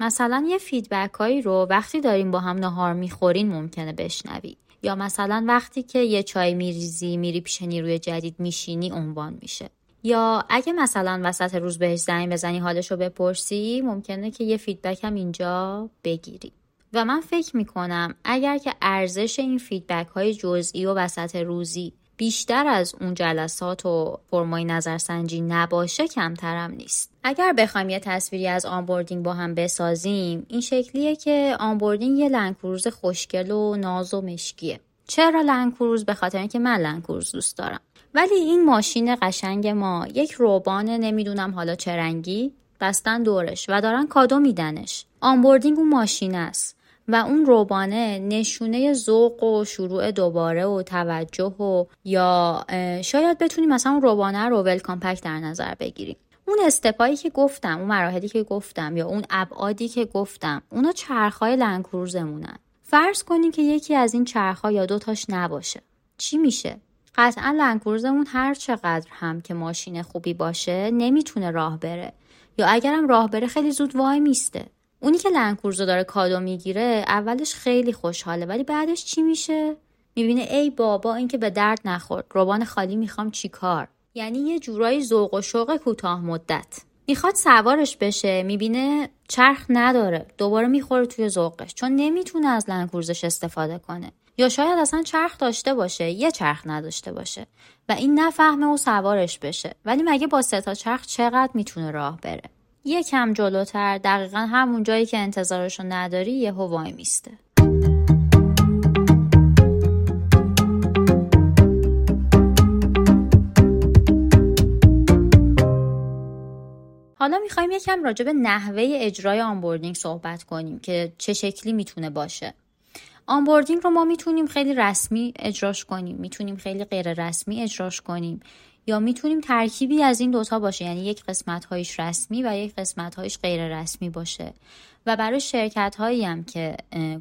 مثلا یه feedback هایی رو وقتی داریم با هم نهار می‌خورین ممکنه بشنوی. یا مثلا وقتی که یه چای میریزی میری پیش نیروی جدید میشینی عنوان میشه. یا اگه مثلا وسط روز بهش زنگ بزنی حالش رو بپرسی ممکنه که یه feedback هم اینجا بگیری. و من فکر می‌کنم اگر که ارزش این feedback های جزئی و وسط روزی بیشتر از اون جلسات و فرمای نظرسنجی نباشه کمترم نیست. اگر بخوایم یه تصویری از onboarding با هم بسازیم این شکلیه که onboarding یه لندکروز خوشگل و ناز و مشکیه. چرا لندکروز به خاطر اینکه من لندکروز دوست دارم؟ ولی این ماشین قشنگ ما یک روبان نمی‌دونم حالا چه رنگی بستن دورش و دارن کادو میدنش. onboarding اون ماشین است و اون روبانه نشونه ذوق و شروع دوباره و توجه و یا شاید بتونیم مثلا اون روبانه رو welcome pack در نظر بگیریم. اون step ایی که گفتم اون مراحلی که گفتم یا اون ابعادی که گفتم اونا چرخهای لندکروزمونن فرض کنیم که یکی از این چرخها یا دوتاش نباشه. چی میشه؟ قطعا لندکروزمون هر چقدر هم که ماشین خوبی باشه نمی‌تونه راه بره. یا اگرم راه بره خیلی زود وای میسته. اونی که لنکروزو داره کادو می‌گیره اولش خیلی خوشحاله. ولی بعدش چی میشه؟ می‌بینه ای بابا این که به درد نخورد. روبان خالی می‌خوام چیکار؟ یعنی یه جورایی ذوق و شوق کوتاه مدت. می‌خواد سوارش بشه می‌بینه چرخ نداره دوباره می‌خوره توی ذوقش. چون نمی‌تونه از لنکروزش استفاده کنه. یا شاید اصلا چرخ داشته باشه یه چرخ نداشته باشه. و این نفهمه و سوارش بشه. ولی مگه با سه تا چرخ چقدر می‌تونه راه بره؟ یکم جلوتر دقیقا همون جایی که انتظارشو نداری یه وای میسته. حالا می‌خوایم یکم راجع به نحوه اجرای آنبوردینگ صحبت کنیم که چه شکلی می‌تونه باشه. onboarding رو ما می‌تونیم خیلی رسمی اجراش کنیم می‌تونیم خیلی غیر رسمی اجراش کنیم یا می‌تونیم ترکیبی از این دوتا باشه یعنی یک قسمت هایش رسمی و یک قسمت هایش غیر رسمی باشه. و برای شرکت هایی هم که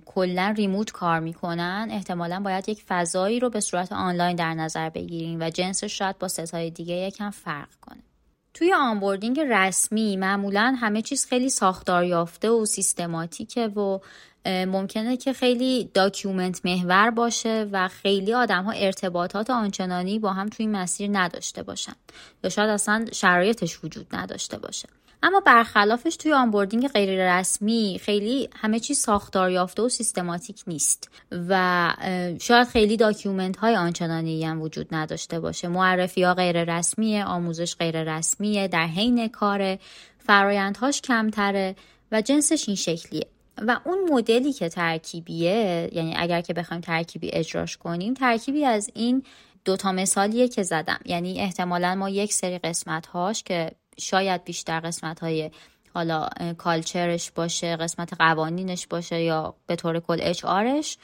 کلا remote کار می‌کنن احتمالا باید یک فضایی رو به صورت آنلاین در نظر بگیریم و جنسش شاید با ستای دیگه یکم فرق کنه. توی onboarding رسمی معمولا همه چیز خیلی ساختار یافته و سیستماتیکه و ممکنه که خیلی document محور باشه و خیلی آدم ها ارتباطات آنچنانی با هم توی مسیر نداشته باشن یا شاید اصلا شرایطش وجود نداشته باشه. اما برخلافش توی onboarding غیر رسمی خیلی همه چیز ساختار یافته و سیستماتیک نیست و شاید خیلی document های آنچنانی هم وجود نداشته باشه. معرفی ها غیر رسمیه آموزش غیر رسمیه در حین کار فرایندهاش کمتره و جنسش این شکلیه. و اون مدلی که ترکیبیه یعنی اگر که بخوایم ترکیبی اجراش کنیم ترکیبی از این دوتا مثالیه که زدم. یعنی احتمالا ما یک سری قسمت هاش که شاید بیشتر قسمت های حالا کالچرش باشه قسمت قوانینش باشه یا به طور کل اچ آرش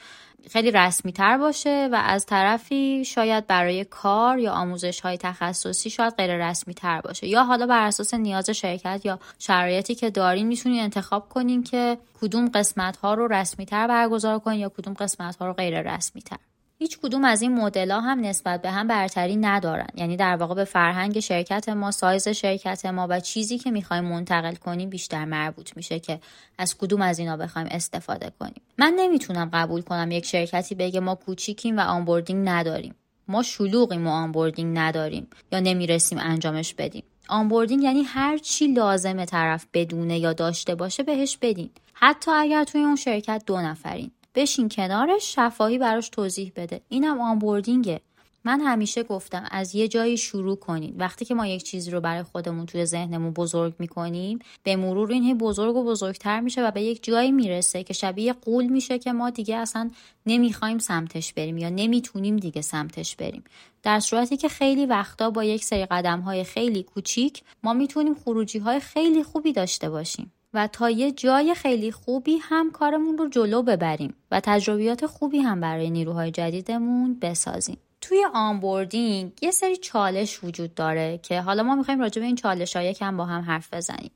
خیلی رسمی تر باشه و از طرفی شاید برای کار یا آموزش های تخصصی شاید غیر رسمی تر باشه. یا حالا بر اساس نیاز شرکت یا شرایطی که دارین می‌تونین انتخاب کنین که کدوم قسمت ها رو رسمی تر برگزار کنین یا کدوم قسمت ها رو غیر رسمی تر هیچ کدوم از این مدل هم نسبت به هم برتری ندارن. یعنی در واقع به فرهنگ شرکت ما سایز شرکت ما و چیزی که می‌خوایم منتقل کنیم بیشتر مربوط میشه که از کدوم از اینا بخوایم استفاده کنیم. من نمی‌تونم قبول کنم یک شرکتی بگه ما کوچیکیم و onboarding نداریم. ما شلوغیم و onboarding نداریم یا نمی‌رسیم انجامش بدیم. onboarding یعنی هر چی لازمه طرف بدونه یا داشته باشه بهش بدین. حتی اگر توی اون شرکت دو نفرین. بشین کنارش شفاهی براش توضیح بده. اینم آنبوردینگه. من همیشه گفتم از یه جایی شروع کنید وقتی که ما یک چیزی رو برای خودمون توی ذهنمون بزرگ می‌کنیم به مرور این بزرگ و بزرگتر میشه و به یک جایی می‌رسه که شبیه قول میشه که ما دیگه اصلا نمی‌خوایم سمتش بریم یا نمی‌تونیم دیگه سمتش بریم. در صورتی که خیلی وقتا با یک سری قدم های خیلی کوچیک ما می‌تونیم خروجی های خیلی خوبی داشته باشیم. و تا یه جای خیلی خوبی هم کارمون رو جلو ببریم و تجربیات خوبی هم برای نیروهای جدیدمون بسازیم. توی آنبوردینگ یه سری چالش وجود داره که حالا ما می‌خوایم راجع به این چالش ها یکم با هم حرف بزنیم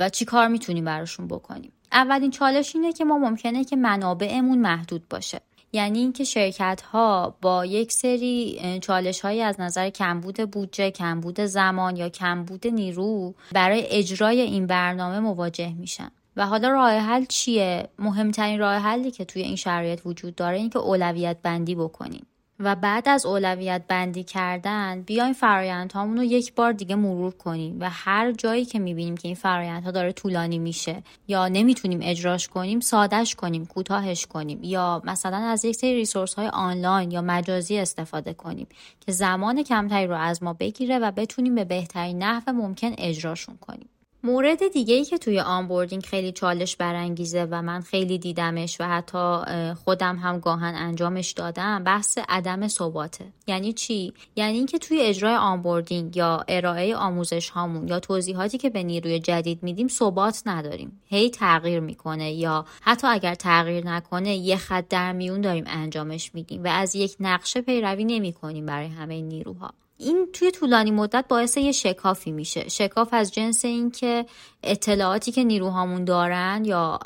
و چی کار می‌تونیم براشون بکنیم. اولین چالش اینه که ما ممکنه که منابعمون محدود باشه. یعنی اینکه شرکت ها با یک سری چالش هایی از نظر کمبود بودجه، کمبود زمان یا کمبود نیرو برای اجرای این برنامه مواجه میشن. و حالا راه حل چیه؟ مهمترین راه حلی که توی این شرایط وجود داره این که اولویت بندی بکنین. و بعد از اولویت بندی کردن بیاین فرایند هامون رو یک بار دیگه مرور کنیم و هر جایی که می‌بینیم که این فرایند ها داره طولانی میشه یا نمی‌تونیم اجراش کنیم سادش کنیم کوتاهش کنیم یا مثلا از یک سری resource های آنلاین یا مجازی استفاده کنیم که زمان کمتری رو از ما بگیره و بتونیم به بهترین نحو ممکن اجراشون کنیم. مورد دیگه ای که توی onboarding خیلی چالش برانگیزه و من خیلی دیدمش و حتی خودم هم گاهاً انجامش دادم بحث عدم ثباته. یعنی چی؟ یعنی اینکه توی اجرای onboarding یا ارائه آموزش هامون یا توضیحاتی که به نیروی جدید میدیم ثبات نداریم. هی تغییر می‌کنه یا حتی اگر تغییر نکنه یه خط در میون داریم انجامش میدیم و از یک نقشه پیروی نمی‌کنیم برای همه نیروها. این توی طولانی مدت باعث یه شکافی میشه. شکاف از جنس اینکه اطلاعاتی که نیروهامون دارن یا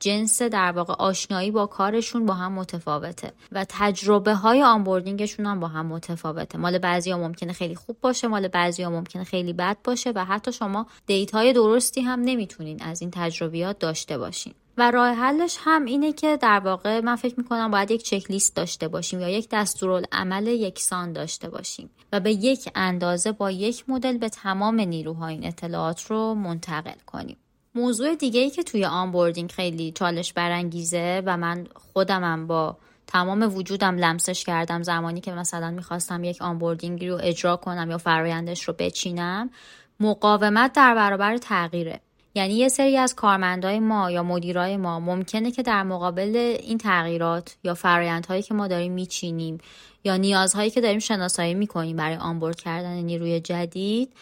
جنس در واقع آشنایی با کارشون با هم متفاوته و تجربه های onboarding شون هم با هم متفاوته. مال بعضی ها ممکنه خیلی خوب باشه مال بعضی ها ممکنه خیلی بد باشه و حتی شما data ی درستی هم نمی‌تونین از این تجربیات داشته باشین. و راه حلش هم اینه که در واقع من فکر می‌کنم باید یک چک لیست داشته باشیم یا یک دستورالعمل یکسان داشته باشیم و به یک اندازه با یک مدل به تمام نیروهامون این اطلاعات رو منتقل کنیم. موضوع دیگه ای که توی onboarding خیلی چالش برانگیزه و من خودمم با تمام وجودم لمسش کردم زمانی که مثلا می‌خواستم یک onboarding ی رو اجرا کنم یا فرایندش رو بچینم مقاومت در برابر تغییره. یعنی یه سری از کارمندای ما یا مدیرای ما ممکنه که در مقابل این تغییرات یا فرایندهایی که ما داریم میچینیم یا نیازهایی که داریم شناسایی می‌کنیم برای onboard کردن نیروی جدید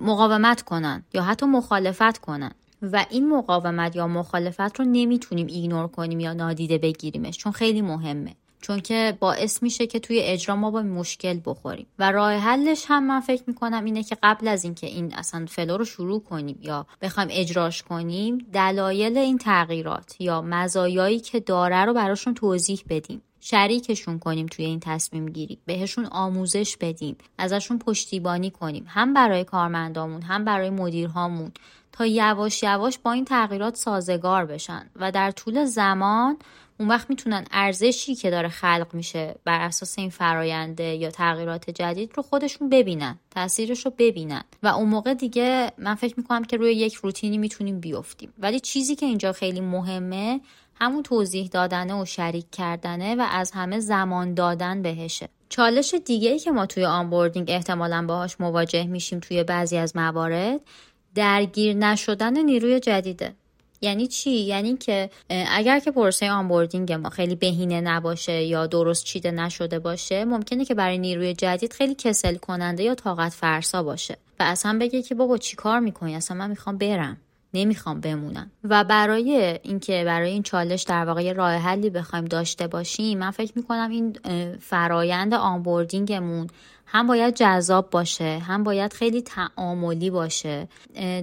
مقاومت کنن یا حتی مخالفت کنن. و این مقاومت یا مخالفت رو نمی‌تونیم ignore کنیم یا نادیده بگیریمش چون خیلی مهمه. چون که باعث میشه که توی اجرا ما به مشکل بخوریم. و راه حلش هم من فکر می‌کنم اینه که قبل از اینکه این اصلا flow رو شروع کنیم یا بخوایم اجراش کنیم دلایل این تغییرات یا مزایایی که داره رو براشون توضیح بدیم. شریکشون کنیم توی این تصمیم گیری. بهشون آموزش بدیم. ازشون پشتیبانی کنیم. هم برای کارمندامون هم برای مدیرهامون. تا یواش یواش با این تغییرات سازگار بشن. و در طول زمان اون وقت می‌تونن ارزشی که داره خلق میشه بر اساس این فراینده یا تغییرات جدید رو خودشون ببینن تاثیرش رو ببینن. و اون موقع دیگه من فکر می‌کنم که روی یک روتینی می‌تونیم بیفتیم. ولی چیزی که اینجا خیلی مهمه همون توضیح دادنه و شریک کردنه و از همه زمان دادن بهشه. چالش دیگه ای که ما توی آنبوردینگ احتمالا باهاش مواجه میشیم توی بعضی از موارد درگیر نشدن نیروی جدیده. یعنی چی؟ یعنی که اگر که پروسه onboarding ما خیلی بهینه نباشه یا درست چیده نشده باشه ممکنه که برای نیروی جدید خیلی کسل کننده یا طاقت فرسا باشه. و اصلا بگه که بابا چی کار می‌کنی؟ اصلا من می‌خوام برم. نمی‌خوام بمونم. و برای اینکه برای این چالش در واقع راه حلی بخوایم داشته باشیم من فکر می‌کنم این فرایند onboarding مون هم باید جذاب باشه هم باید خیلی تعاملی باشه.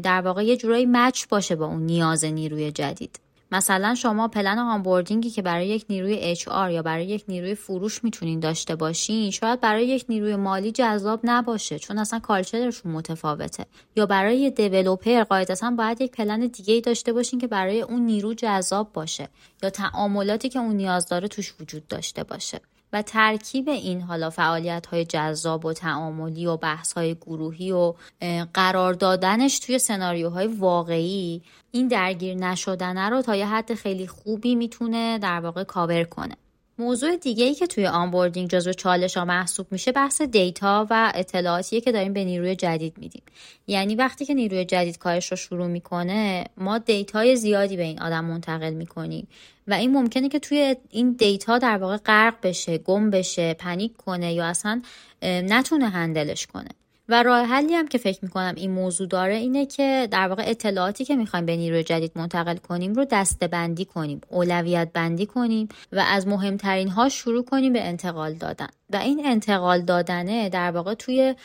در واقع یه جورایی مچ باشه با اون نیاز نیروی جدید. مثلا شما پلن آنبوردینگی که برای یک نیروی اچ یا برای یک نیروی فروش می‌تونین داشته باشین شاید برای یک نیروی مالی جذاب نباشه چون اصلا کالچرشون متفاوته. یا برای یه دیولپر قاعدتا باید یک پلن دیگه ای داشته باشین که برای اون نیرو جذاب باشه یا تعاملاتی که اون نیاز داره توش وجود داشته باشه. و ترکیب این حالا فعالیت های جذاب و تعاملی و بحث های گروهی و قرار دادنش توی سناریوهای واقعی این درگیر نشدنه رو تا یه حد خیلی خوبی می‌تونه در واقع کاور کنه. موضوع دیگه ای که توی onboarding جزو چالش ها محسوب میشه بحث data و اطلاعاتیه که داریم به نیروی جدید میدیم. یعنی وقتی که نیروی جدید کارش رو شروع می‌کنه ما data ی زیادی به این آدم منتقل می‌کنیم و این ممکنه که توی این data در واقع غرق بشه گم بشه panic کنه یا اصلا نتونه handle ش کنه. و راه حلی هم که فکر می‌کنم این موضوع داره اینه که در واقع اطلاعاتی که می‌خوایم به نیروی جدید منتقل کنیم رو دسته بندی کنیم اولویت بندی کنیم و از مهمترین ها شروع کنیم به انتقال دادن. و این انتقال دادنه در واقع توی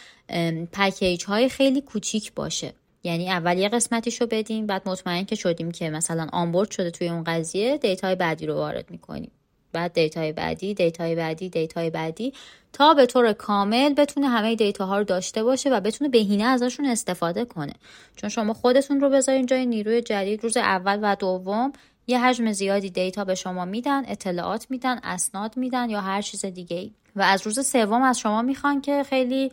پکیج های خیلی کوچیک باشه. یعنی اول یه قسمتیشو بدیم بعد مطمئن که شدیم که مثلا onboard شده توی اون قضیه data ی بعدی رو وارد می‌کنیم. بعد data ی بعدی data ی بعدی data ی بعدی تا به طور کامل بتونه همه data ها رو داشته باشه و بتونه بهینه ازشون استفاده کنه. چون شما خودتون رو بذارین جای نیروی جدید. روز اول و دوم یه حجم زیادی data به شما میدن اطلاعات میدن اسناد میدن یا هر چیز دیگه ای و از روز سوم از شما می‌خوان که خیلی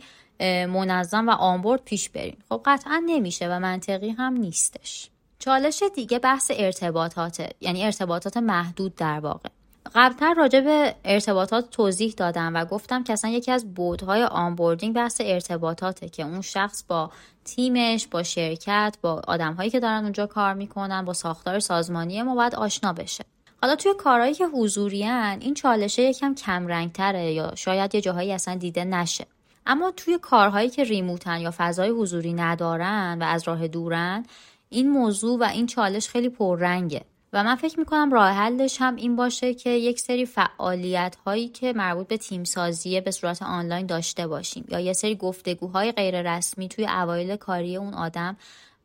منظم و onboard پیش برین. خب قطعا نمیشه و منطقی هم نیستش. چالش دیگه بحث ارتباطاته. یعنی ارتباطات محدود در واقع. قبلتر راجع به ارتباطات توضیح دادم و گفتم که اصلا یکی از بعدهای onboarding بحث ارتباطاته که اون شخص با تیمش با شرکت با آدمهایی که دارن اونجا کار می‌کنن با ساختار سازمانی ما باید آشنا بشه. حالا توی کارهایی که حضوریان این چالشه یکم کم رنگتره یا شاید یه جاهایی اصلا دیده نشه. اما توی کارهایی که remote ن یا فضای حضوری ندارن و از راه دورن این موضوع و این چالش خیلی پررنگه. و من فکر می‌کنم راه حلش هم این باشه که یک سری فعالیت هایی که مربوط به تیم سازیه به صورت آنلاین داشته باشیم یا یه سری گفتگوهای غیر رسمی توی اوایل کاری اون آدم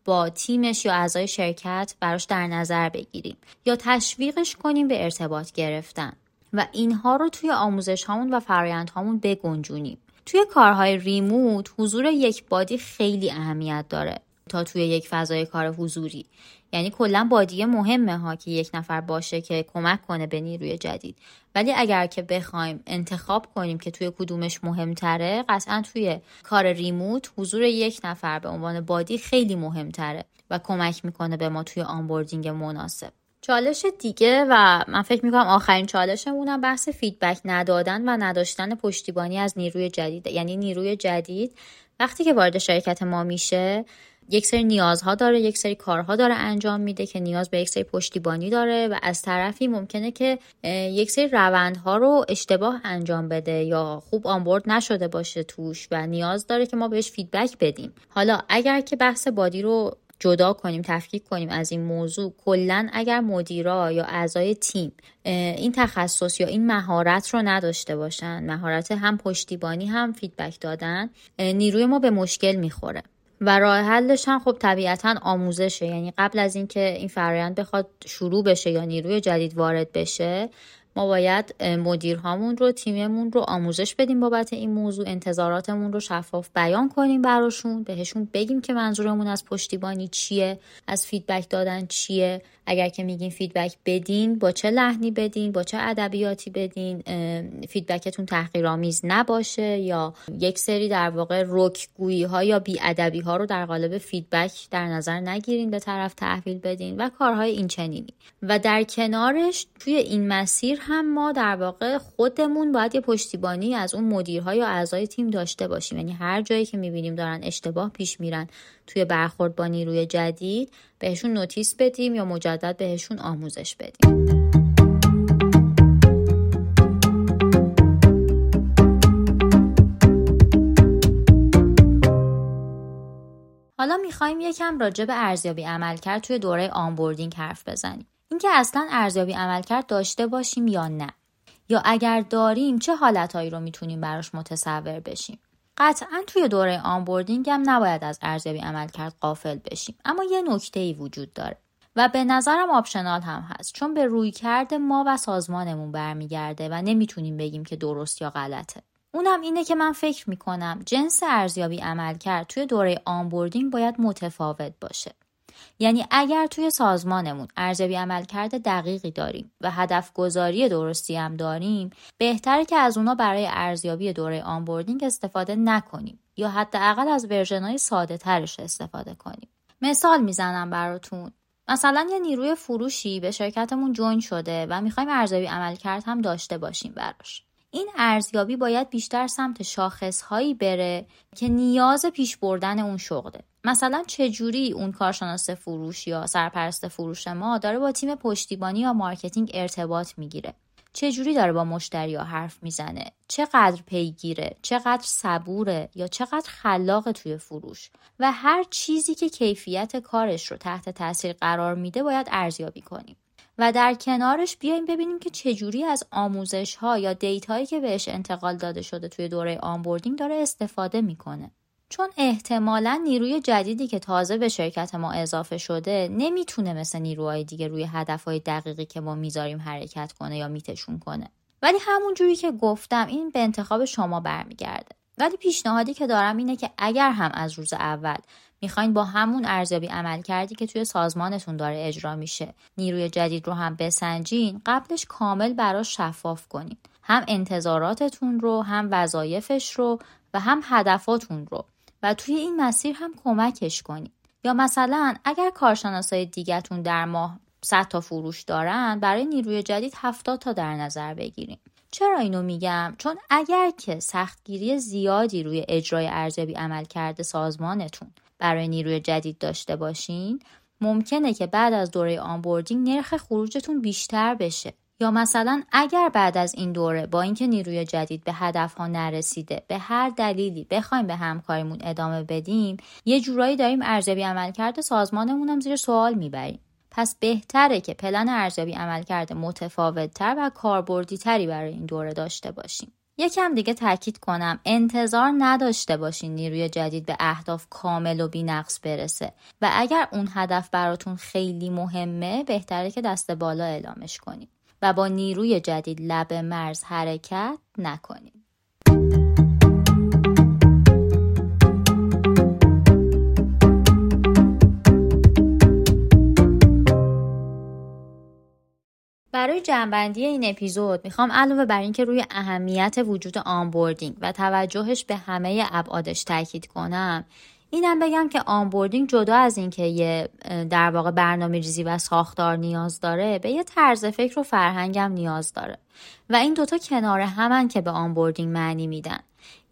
با تیمش یا اعضای شرکت براش در نظر بگیریم یا تشویقش کنیم به ارتباط گرفتن و اینها رو توی آموزش هامون و فرایند هامون بگنجونیم. توی کارهای ریموت حضور یک بادی خیلی اهمیت داره تا توی یک فضای کار حضوری. یعنی کلا buddy ه مهمه ها که یک نفر باشه که کمک کنه به نیروی جدید. ولی اگر که بخوایم انتخاب کنیم که توی کدومش مهمتره قطعا توی کار remote حضور یک نفر به عنوان buddy خیلی مهمتره و کمک می‌کنه به ما توی onboarding مناسب. چالش دیگه و من فکر می‌کنم آخرین چالشمونم بحث feedback ندادن و نداشتن پشتیبانی از نیروی جدید. یعنی نیروی جدید وقتی که وارد شرکت ما میشه یک سری نیازها داره یک سری کارها داره انجام میده که نیاز به یک سری پشتیبانی داره و از طرفی ممکنه که یک سری روندها رو اشتباه انجام بده یا خوب onboard نشده باشه توش و نیاز داره که ما بهش feedback بدیم. حالا اگر که بحث buddy رو جدا کنیم تفکیک کنیم از این موضوع کلا اگر مدیرا یا اعضای تیم این تخصص یا این مهارت رو نداشته باشن مهارت هم پشتیبانی هم feedback دادن نیروی ما به مشکل می‌خوره. و راه حلش هم خب طبیعتا آموزشه. یعنی قبل از اینکه این فرایند بخواد شروع بشه یا نیروی جدید وارد بشه ما باید مدیرهامون رو تیممون رو آموزش بدیم بابت این موضوع انتظاراتمون رو شفاف بیان کنیم براشون بهشون بگیم که منظورمون از پشتیبانی چیه از feedback دادن چیه. اگر که میگین feedback بدین با چه لحنی بدین با چه ادبیاتی بدین feedback تون تحقیرآمیز نباشه یا یک سری در واقع رکگویی ها یا بی‌ادبی ها رو در قالب feedback در نظر نگیرین به طرف تحویل بدین و کارهای این چنینی و در کنارش توی این مسیر هم ما در واقع خودمون باید یه پشتیبانی از اون مدیرها یا اعضای تیم داشته باشیم. یعنی هر جایی که می‌بینیم دارن اشتباه پیش میرن توی برخورد با نیروی جدید بهشون notice بدیم یا مجدد بهشون آموزش بدیم. حالا می‌خوایم یکم راجع به ارزیابی عملکرد توی دوره onboarding حرف بزنیم. اینکه اصلا ارزیابی عملکرد داشته باشیم یا نه. یا اگر داریم چه حالتهایی رو می‌تونیم براش متصور بشیم؟ قطعا توی دوره onboarding هم نباید از ارزیابی عملکرد غافل بشیم. اما یه نکته ای وجود داره و به نظرم optional هم هست. چون به رویکرد ما و سازمانمون برمیگرده و نمی‌تونیم بگیم که درست یا غلطه. اونم اینه که من فکر می‌کنم جنس ارزیابی عملکرد توی دوره onboarding باید متفاوت باشه. یعنی اگر توی سازمانمون ارزیابی عملکرد دقیقی داریم و هدف گذاری درستی هم داریم بهتره که از اونا برای ارزیابی دوره onboarding استفاده نکنیم یا حداقل از version های ساده ترش استفاده کنیم. مثال می‌زنم براتون. مثلا یه نیروی فروشی به شرکتمون join شده و می‌خوایم ارزیابی عملکرد هم داشته باشیم براش. این ارزیابی باید بیشتر سمت شاخصهایی بره که نیاز پیش بردن اون شغله. مثلا چجوری اون کارشناس فروش یا سرپرست فروش ما داره با تیم پشتیبانی یا marketing ارتباط می‌گیره؟ چجوری داره با مشتری ها حرف می‌زنه؟ چقدر پیگیره؟ چقدر صبوره؟ یا چقدر خلاقه توی فروش؟ و هر چیزی که کیفیت کارش رو تحت تاثیر قرار میده باید ارزیابی کنیم. و در کنارش بیایم ببینیم که چجوری از آموزش ها یا data یی که بهش انتقال داده شده توی دوره onboarding داره استفاده می‌کنه. چون احتمالا نیروی جدیدی که تازه به شرکت ما اضافه شده نمی‌تونه مثل نیروهای دیگه روی هدفهای دقیقی که ما می‌ذاریم حرکت کنه یا meet شون کنه. ولی همون جوری که گفتم این به انتخاب شما برمیگرده. ولی پیشنهادی که دارم اینه که اگر هم از روز اول می‌خواین با همون ارزیابی عمل کردی که توی سازمانتون داره اجرا میشه نیروی جدید رو هم بسنجین قبلش کامل براش شفاف کنین. هم انتظاراتتون رو هم وظایفش رو و هم هدفاتون رو. و توی این مسیر هم کمکش کنید. یا مثلا اگر کارشناسای دیگهتون در ماه 100 تا فروش دارن برای نیروی جدید 70 تا در نظر بگیریم. چرا اینو میگم؟ چون اگر که سختگیری زیادی روی اجرای ارزیابی عمل کرده سازمانتون برای نیروی جدید داشته باشین ممکنه که بعد از دوره onboarding نرخ خروجتون بیشتر بشه. یا مثلا اگر بعد از این دوره با اینکه نیروی جدید به هدف ها نرسیده به هر دلیلی بخوایم به همکاریمون ادامه بدیم یه جورایی داریم ارزیابی عملکرد سازمانمون هم زیر سوال می‌بریم. پس بهتره که پلن ارزیابی عملکرد متفاوت تر و کاربردی تری برای این دوره داشته باشیم. یکم دیگه تاکید کنم انتظار نداشته باشین نیروی جدید به اهداف کامل و بینقص برسه و اگر اون هدف براتون خیلی مهمه بهتره که دست بالا اعلامش کنید و با نیروی جدید لب مرز حرکت نکنید. برای جنبندی این اپیزود می‌خوام علاوه بر اینکه روی اهمیت وجود آنبوردینگ و توجهش به همه ابعادش تاکید کنم اینم بگم که onboarding جدا از اینکه یه در واقع برنامه ریزی و ساختار نیاز داره به یه طرز فکر و فرهنگم نیاز داره. و این دوتا کنار همن که به onboarding معنی میدن.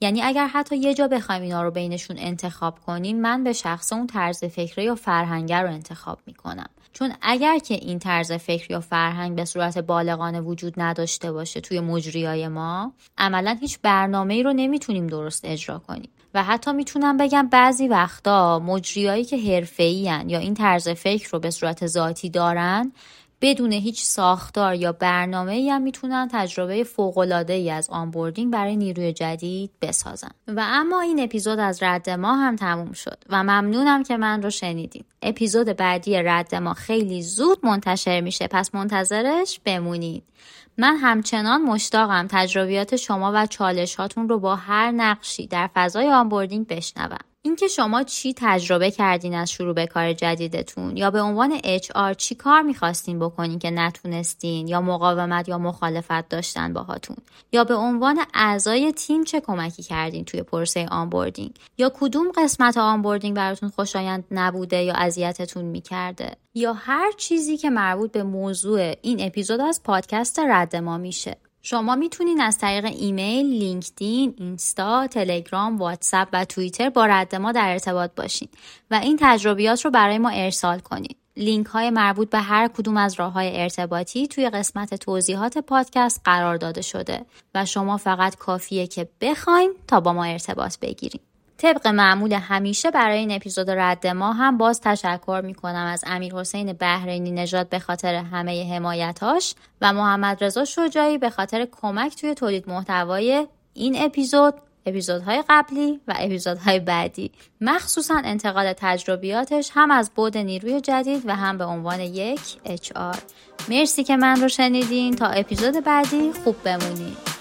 یعنی اگر حتی یه جا بخوایم اینا رو بینشون انتخاب کنیم من به شخصه اون طرز فکره یا فرهنگ رو انتخاب می‌کنم. چون اگر که این طرز فکر یا فرهنگ به صورت بالغانه وجود نداشته باشه توی مجریای ما عملا هیچ برنامه ای رو نمی‌تونیم درست اجرا کنیم. و حتی می‌تونم بگم بعضی وقتا مجریایی که حرفه‌ای یا این طرز فکر رو به صورت ذاتی دارن بدون هیچ ساختار یا برنامه ای هم می‌تونن تجربه فوقالعاده ای از onboarding برای نیروی جدید بسازن. و اما این اپیزود از رد ما هم تموم شد و ممنونم که من رو شنیدید اپیزود بعدی رد ما خیلی زود منتشر میشه پس منتظرش بمونید من همچنان مشتاقم تجربیات شما و چالش هاتون رو با هر نقشی در فضای onboarding بشنوم. اینکه شما چی تجربه کردین از شروع به کار جدیدتون؟ یا به عنوان HR چی کار می‌خواستین بکنین که نتونستین؟ یا مقاومت یا مخالفت داشتن باهاتون؟ یا به عنوان اعضای تیم چه کمکی کردین توی پروسه onboarding؟ یا کدوم قسمت onboarding براتون خوشایند نبوده یا اذیتتون می‌کرده؟ یا هر چیزی که مربوط به موضوع این اپیزود از پادکست رد ما میشه؟ شما می‌تونین از طریق ایمیل، لینکدین، اینستا، تلگرام، واتساپ و توییتر با رد ما در ارتباط باشین و این تجربیات رو برای ما ارسال کنید. لینک های مربوط به هر کدوم از راه های ارتباطی توی قسمت توضیحات پادکست قرار داده شده و شما فقط کافیه که بخواین تا با ما ارتباط بگیریم. طبق معمول همیشه برای این اپیزود رد ما هم باز تشکر می کنم از امیر حسین بحرینی نژاد به خاطر همه حمایتاش و محمد رضا شجاعی به خاطر کمک توی تولید محتوای این اپیزود اپیزودهای قبلی و اپیزودهای بعدی. مخصوصا انتقال تجربیاتش هم از بود نیروی جدید و هم به عنوان یک HR مرسی که من رو شنیدین. تا اپیزود بعدی خوب بمونید.